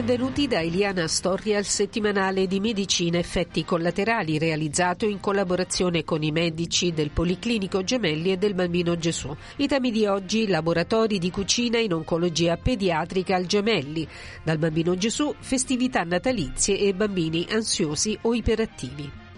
Benvenuti da Eliana Storia al settimanale di medicina effetti collaterali realizzato in collaborazione con i medici del Policlinico Gemelli e del Bambino Gesù. I temi di oggi laboratori di cucina in oncologia pediatrica al Gemelli. Dal Bambino Gesù festività natalizie e bambini ansiosi o iperattivi.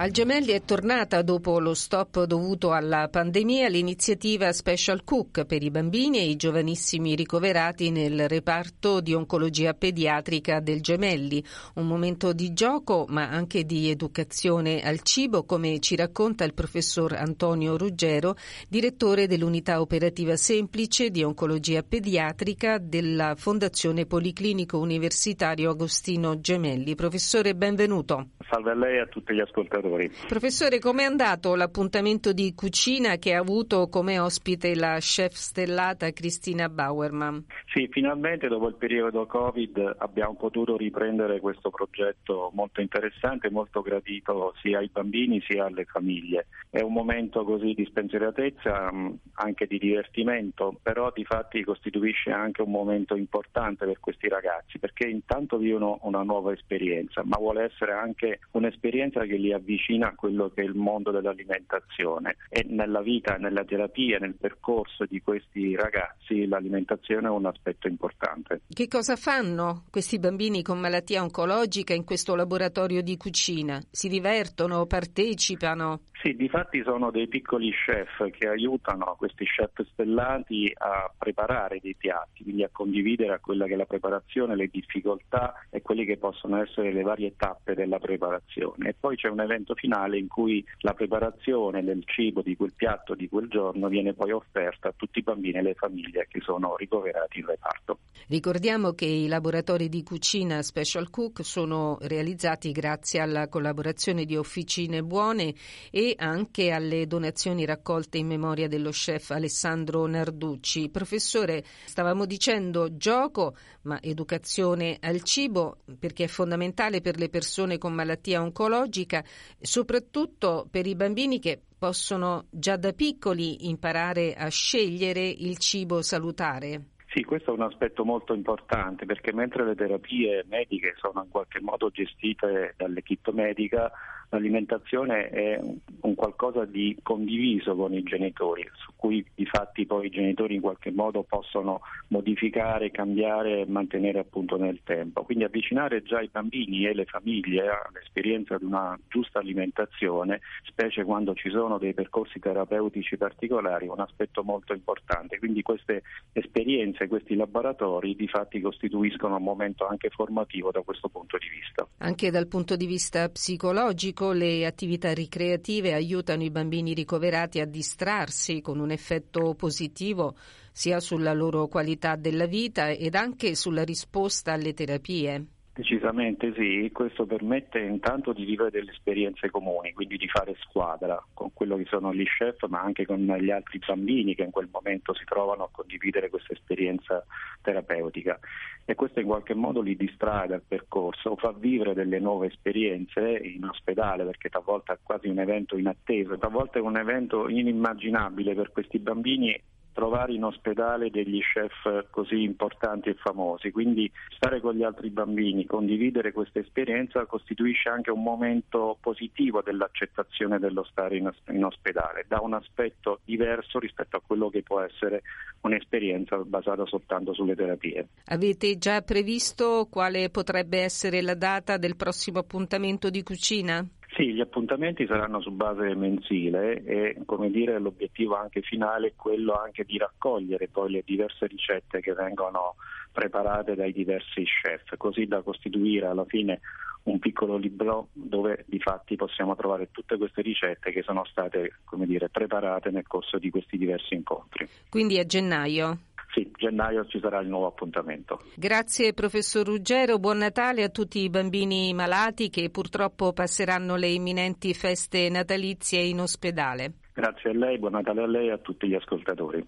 Al Gemelli è tornata dopo lo stop dovuto alla pandemia l'iniziativa Special Cook per i bambini e i giovanissimi ricoverati nel reparto di oncologia pediatrica del Gemelli. Un momento di gioco ma anche di educazione al cibo come ci racconta il professor Antonio Ruggero, direttore dell'unità operativa semplice di oncologia pediatrica della Fondazione Policlinico Universitario Agostino Gemelli. Professore, benvenuto. Salve a lei e a tutti gli ascoltatori ascoltatori. Professore, com'è andato l'appuntamento di cucina che ha avuto come ospite la chef stellata Cristina Bauerman? Sì, finalmente dopo il periodo Covid abbiamo potuto riprendere questo progetto molto interessante molto gradito sia ai bambini sia alle famiglie. È un momento così di spensieratezza, mm, anche di divertimento, però di fatti costituisce anche un momento importante per questi ragazzi perché intanto vivono una nuova esperienza, ma vuole essere anche un'esperienza che li avvicina avvicina a quello che è il mondo dell'alimentazione e nella vita, nella terapia, nel percorso di questi ragazzi l'alimentazione è un aspetto importante. Che cosa fanno questi bambini con malattia oncologica in questo laboratorio di cucina? Si divertono, partecipano? Sì, di fatti sono dei piccoli chef che aiutano questi chef stellati a preparare dei piatti, quindi a condividere a quella che è la preparazione, le difficoltà e quelle che possono essere le varie tappe della preparazione. E poi c'è un evento finale in cui la preparazione del cibo di quel piatto di quel giorno viene poi offerta a tutti i bambini e le famiglie che sono ricoverati in reparto. Ricordiamo che i laboratori di cucina Special Cook sono realizzati grazie alla collaborazione di Officine Buone e anche alle donazioni raccolte in memoria dello chef Alessandro Narducci. Professore, stavamo dicendo gioco, ma educazione al cibo perché è fondamentale per le persone con malattia oncologica, soprattutto per i bambini che possono già da piccoli imparare a scegliere il cibo salutare. Sì, questo è un aspetto molto importante perché mentre le terapie mediche sono in qualche modo gestite dall'equipe medica, l'alimentazione è un qualcosa di condiviso con i genitori, su cui di fatti poi i genitori in qualche modo possono modificare, cambiare e mantenere appunto nel tempo. Quindi avvicinare già i bambini e le famiglie all'esperienza di una giusta alimentazione, specie quando ci sono dei percorsi terapeutici particolari, è un aspetto molto importante. Quindi queste esperienze, questi laboratori di fatti costituiscono un momento anche formativo da questo punto di vista. Anche dal punto di vista psicologico le attività ricreative aiutano i bambini ricoverati a distrarsi con un effetto positivo sia sulla loro qualità della vita ed anche sulla risposta alle terapie. Decisamente sì, questo permette intanto di vivere delle esperienze comuni, quindi di fare squadra con quello che sono gli chef, ma anche con gli altri bambini che in quel momento si trovano a condividere questa esperienza terapeutica. E questo in qualche modo li distrae dal percorso, fa vivere delle nuove esperienze in ospedale, perché talvolta è quasi un evento inatteso, talvolta è un evento inimmaginabile per questi bambini trovare in ospedale degli chef così importanti e famosi, quindi stare con gli altri bambini, condividere questa esperienza costituisce anche un momento positivo dell'accettazione dello stare in, in ospedale, da un aspetto diverso rispetto a quello che può essere un'esperienza basata soltanto sulle terapie. Avete già previsto quale potrebbe essere la data del prossimo appuntamento di cucina? Sì, gli appuntamenti saranno su base mensile e come dire, l'obiettivo anche finale è quello anche di raccogliere poi le diverse ricette che vengono preparate dai diversi chef, così da costituire alla fine un piccolo libro dove di fatti possiamo trovare tutte queste ricette che sono state come dire, preparate nel corso di questi diversi incontri. Quindi a gennaio? Sì, gennaio ci sarà il nuovo appuntamento. Grazie professor Ruggero, buon Natale a tutti i bambini malati che purtroppo passeranno le imminenti feste natalizie in ospedale. Grazie a lei, buon Natale a lei e a tutti gli ascoltatori.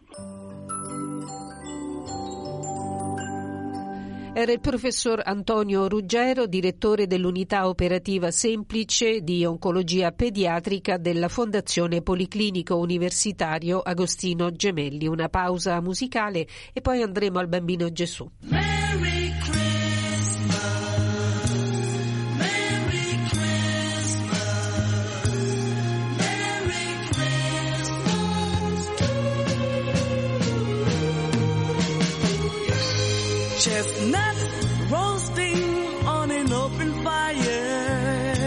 Era il professor Antonio Ruggero, direttore dell'unità operativa semplice di oncologia pediatrica della Fondazione Policlinico Universitario Agostino Gemelli. Una pausa musicale e poi andremo al bambino Gesù. Chestnut roasting on an open fire.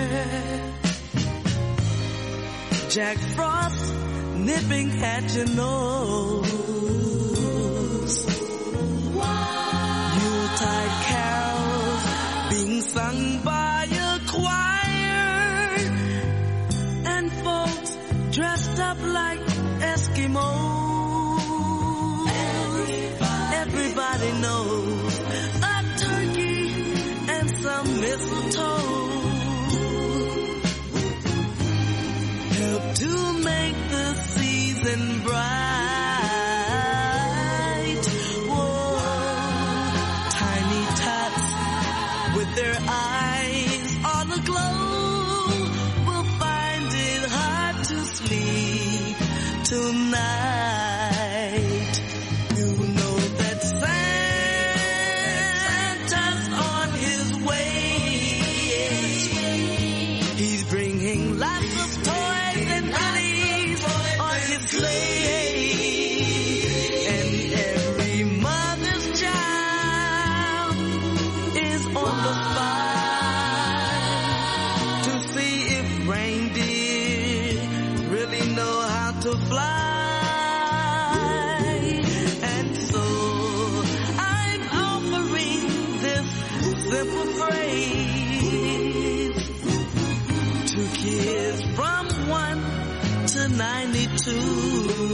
Jack Frost nipping at your nose. Yuletide carols being sung by a choir. And folks dressed up like Eskimos. Everybody knows too.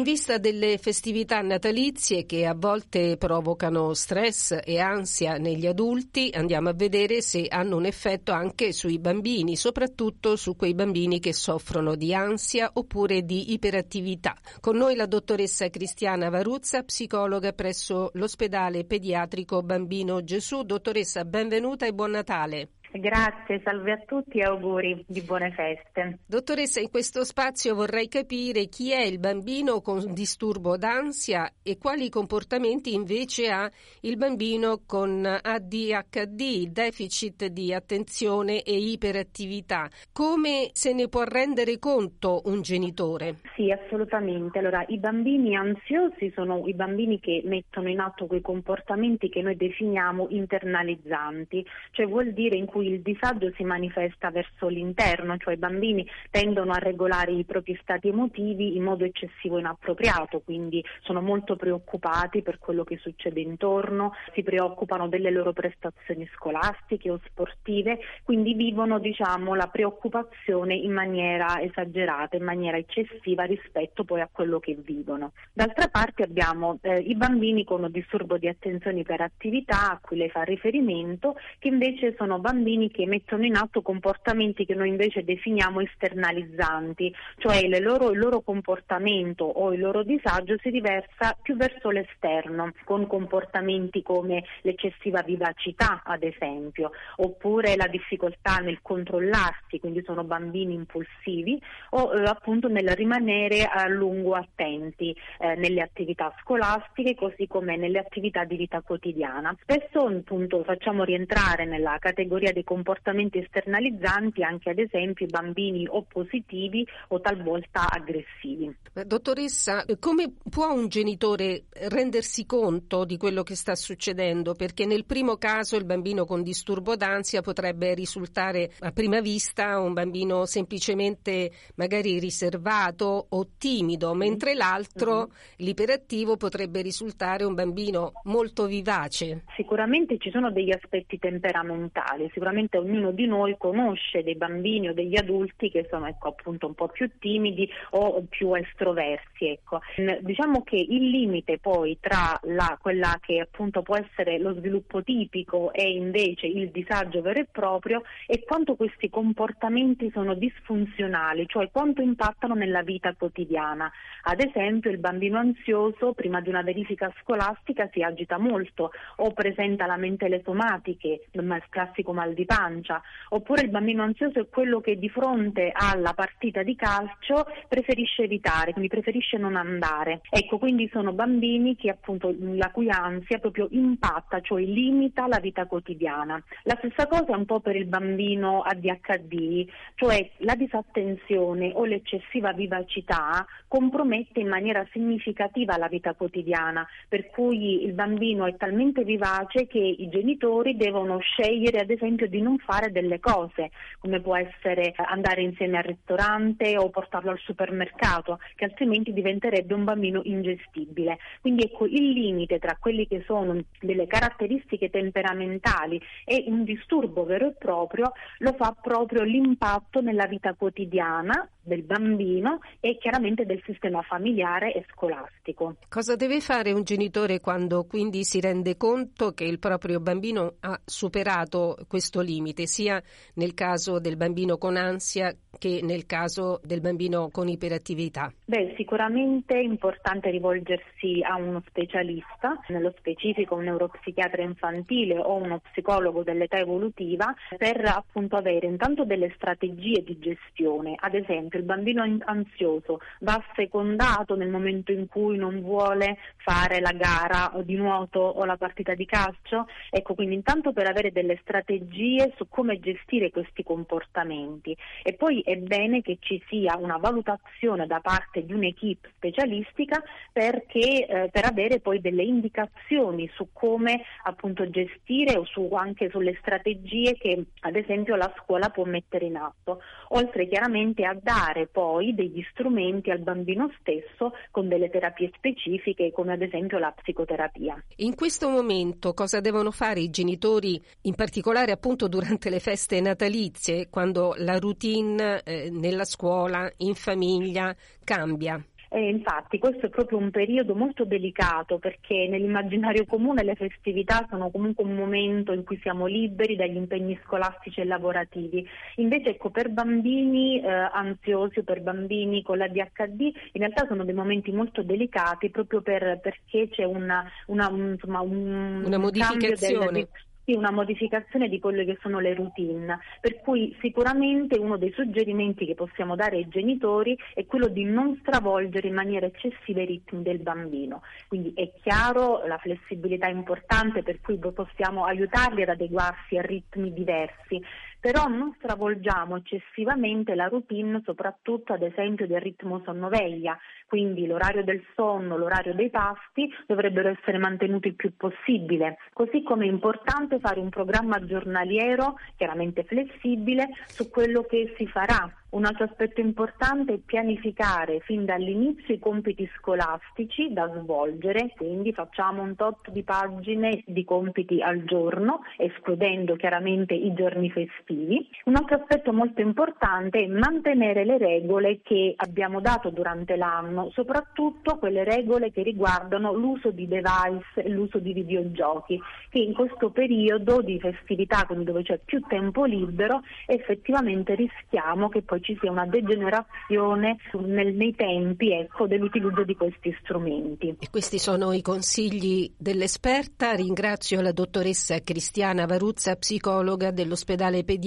In vista delle festività natalizie che a volte provocano stress e ansia negli adulti, andiamo a vedere se hanno un effetto anche sui bambini, soprattutto su quei bambini che soffrono di ansia oppure di iperattività. Con noi la dottoressa Cristiana Varuzza, psicologa presso l'ospedale pediatrico Bambino Gesù. Dottoressa, benvenuta e buon Natale. Grazie, salve a tutti e auguri di buone feste. Dottoressa, in questo spazio vorrei capire chi è il bambino con disturbo d'ansia e quali comportamenti invece ha il bambino con ADHD, deficit di attenzione e iperattività. Come se ne può rendere conto un genitore? Sì, assolutamente. Allora, i bambini ansiosi sono i bambini che mettono in atto quei comportamenti che noi definiamo internalizzanti, cioè vuol dire in cui cui il disagio si manifesta verso l'interno, cioè i bambini tendono a regolare i propri stati emotivi in modo eccessivo e inappropriato, quindi sono molto preoccupati per quello che succede intorno, si preoccupano delle loro prestazioni scolastiche o sportive, quindi vivono diciamo, la preoccupazione in maniera esagerata, in maniera eccessiva rispetto poi a quello che vivono. D'altra parte abbiamo eh, i bambini con disturbo di attenzione iperattività a cui lei fa riferimento, che invece sono bambini che mettono in atto comportamenti che noi invece definiamo esternalizzanti, cioè il loro, il loro comportamento o il loro disagio si riversa più verso l'esterno, con comportamenti come l'eccessiva vivacità, ad esempio, oppure la difficoltà nel controllarsi, quindi sono bambini impulsivi, o eh, appunto nel rimanere a lungo attenti eh, nelle attività scolastiche così come nelle attività di vita quotidiana. Spesso appunto facciamo rientrare nella categoria dei comportamenti esternalizzanti anche ad esempio i bambini oppositivi o talvolta aggressivi. Dottoressa, come può un genitore rendersi conto di quello che sta succedendo? Perché nel primo caso il bambino con disturbo d'ansia potrebbe risultare a prima vista un bambino semplicemente magari riservato o timido, mentre l'altro, mm-hmm. l'iperattivo, potrebbe risultare un bambino molto vivace. Sicuramente ci sono degli aspetti temperamentali, sicuramente ognuno di noi conosce dei bambini o degli adulti che sono ecco, appunto un po' più timidi o più estroversi. Ecco. Diciamo che il limite poi tra la, quella che appunto può essere lo sviluppo tipico e invece il disagio vero e proprio è quanto questi comportamenti sono disfunzionali, cioè quanto impattano nella vita quotidiana. Ad esempio il bambino ansioso prima di una verifica scolastica si agita molto o presenta lamentele somatiche, il classico mal di pancia, oppure il bambino ansioso è quello che di fronte alla partita di calcio preferisce evitare, quindi preferisce non andare. Ecco, quindi sono bambini che appunto la cui ansia proprio impatta, cioè limita la vita quotidiana. La stessa cosa è un po' per il bambino ADHD, cioè la disattenzione o l'eccessiva vivacità compromette in maniera significativa la vita quotidiana, per cui il bambino è talmente vivace che i genitori devono scegliere ad esempio di non fare delle cose, come può essere andare insieme al ristorante o portarlo al supermercato, che altrimenti diventerebbe un bambino ingestibile. Quindi ecco il limite tra quelli che sono delle caratteristiche temperamentali e un disturbo vero e proprio lo fa proprio l'impatto nella vita quotidiana del bambino e chiaramente del sistema familiare e scolastico. Cosa deve fare un genitore quando quindi si rende conto che il proprio bambino ha superato questo limite, sia nel caso del bambino con ansia che nel caso del bambino con iperattività? Beh, sicuramente è importante rivolgersi a uno specialista, nello specifico un neuropsichiatra infantile o uno psicologo dell'età evolutiva, per appunto avere intanto delle strategie di gestione, ad esempio esempio il bambino ansioso va secondato nel momento in cui non vuole fare la gara di nuoto o la partita di calcio, ecco quindi intanto per avere delle strategie su come gestire questi comportamenti. E poi è bene che ci sia una valutazione da parte di un'equipe specialistica perché, eh, per avere poi delle indicazioni su come appunto gestire o su, anche sulle strategie che ad esempio la scuola può mettere in atto, oltre chiaramente a dare dare poi degli strumenti al bambino stesso con delle terapie specifiche come ad esempio la psicoterapia. In questo momento cosa devono fare i genitori, in particolare appunto durante le feste natalizie, quando la routine eh, nella scuola, in famiglia cambia? E infatti questo è proprio un periodo molto delicato perché nell'immaginario comune le festività sono comunque un momento in cui siamo liberi dagli impegni scolastici e lavorativi. Invece ecco, per bambini eh, ansiosi o per bambini con la DHD in realtà sono dei momenti molto delicati proprio per, perché c'è una, una, un, insomma, un una modificazione. Del, sì, una modificazione di quelle che sono le routine, per cui sicuramente uno dei suggerimenti che possiamo dare ai genitori è quello di non stravolgere in maniera eccessiva i ritmi del bambino. Quindi è chiaro la flessibilità è importante per cui possiamo aiutarli ad adeguarsi a ritmi diversi, però non stravolgiamo eccessivamente la routine, soprattutto ad esempio del ritmo sonno-veglia, quindi l'orario del sonno, l'orario dei pasti dovrebbero essere mantenuti il più possibile, così come è importante fare un programma giornaliero chiaramente flessibile su quello che si farà. Un altro aspetto importante è pianificare fin dall'inizio i compiti scolastici da svolgere, quindi facciamo un tot di pagine di compiti al giorno, escludendo chiaramente i giorni festivi. Un altro aspetto molto importante è mantenere le regole che abbiamo dato durante l'anno, soprattutto quelle regole che riguardano l'uso di device e l'uso di videogiochi, che in questo periodo di festività, quindi dove c'è più tempo libero, effettivamente rischiamo che poi ci sia una degenerazione nel, nei tempi ecco, dell'utilizzo di questi strumenti. E questi sono i consigli dell'esperta. Ringrazio la dottoressa Cristiana Varuzza, psicologa dell'ospedale pediatrico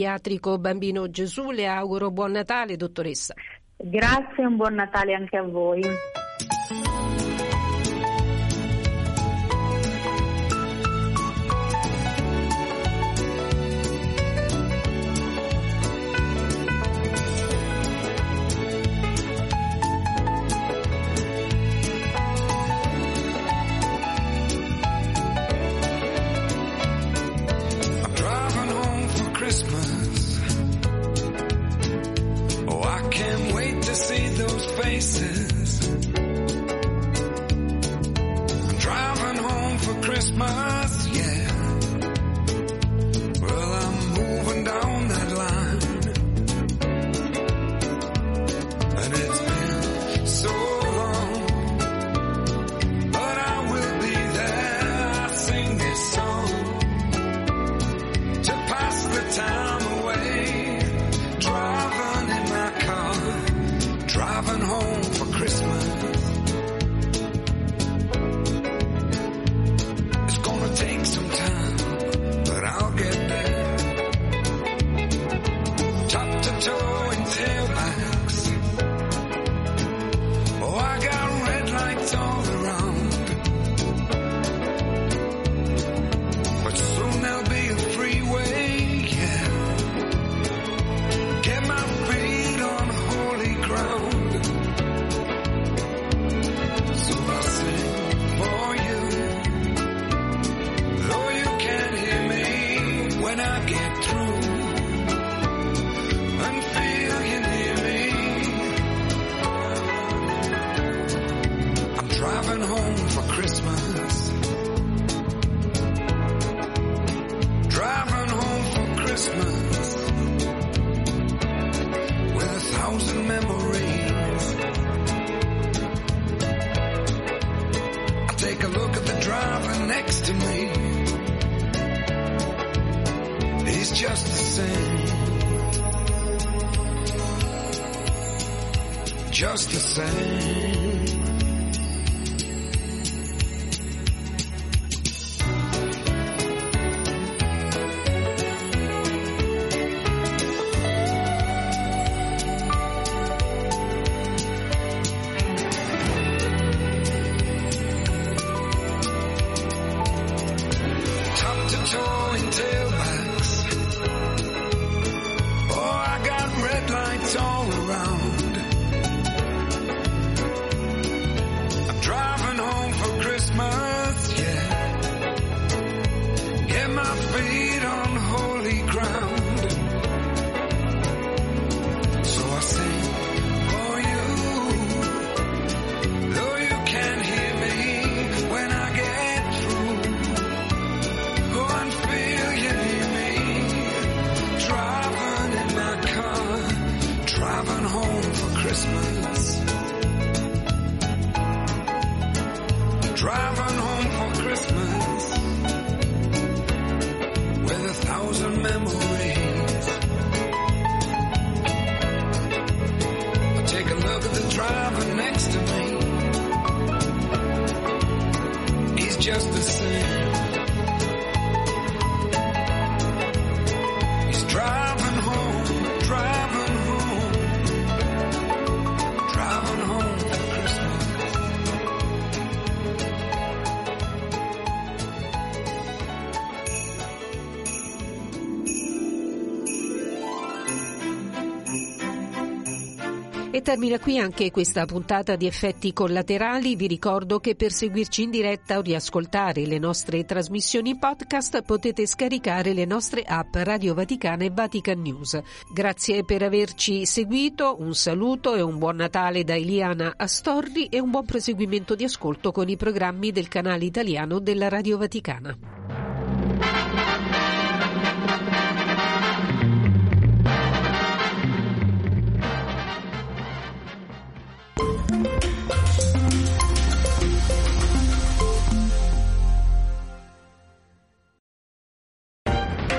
Bambino Gesù. Le auguro buon Natale, dottoressa. Grazie e un buon Natale anche a voi. just the same. Just the same. thousand memories. Termina qui anche questa puntata di effetti collaterali. Vi ricordo che per seguirci in diretta o riascoltare le nostre trasmissioni podcast potete scaricare le nostre app Radio Vaticana e Vatican News. Grazie per averci seguito, un saluto e un buon Natale da Eliana Astorri e un buon proseguimento di ascolto con i programmi del canale italiano della Radio Vaticana.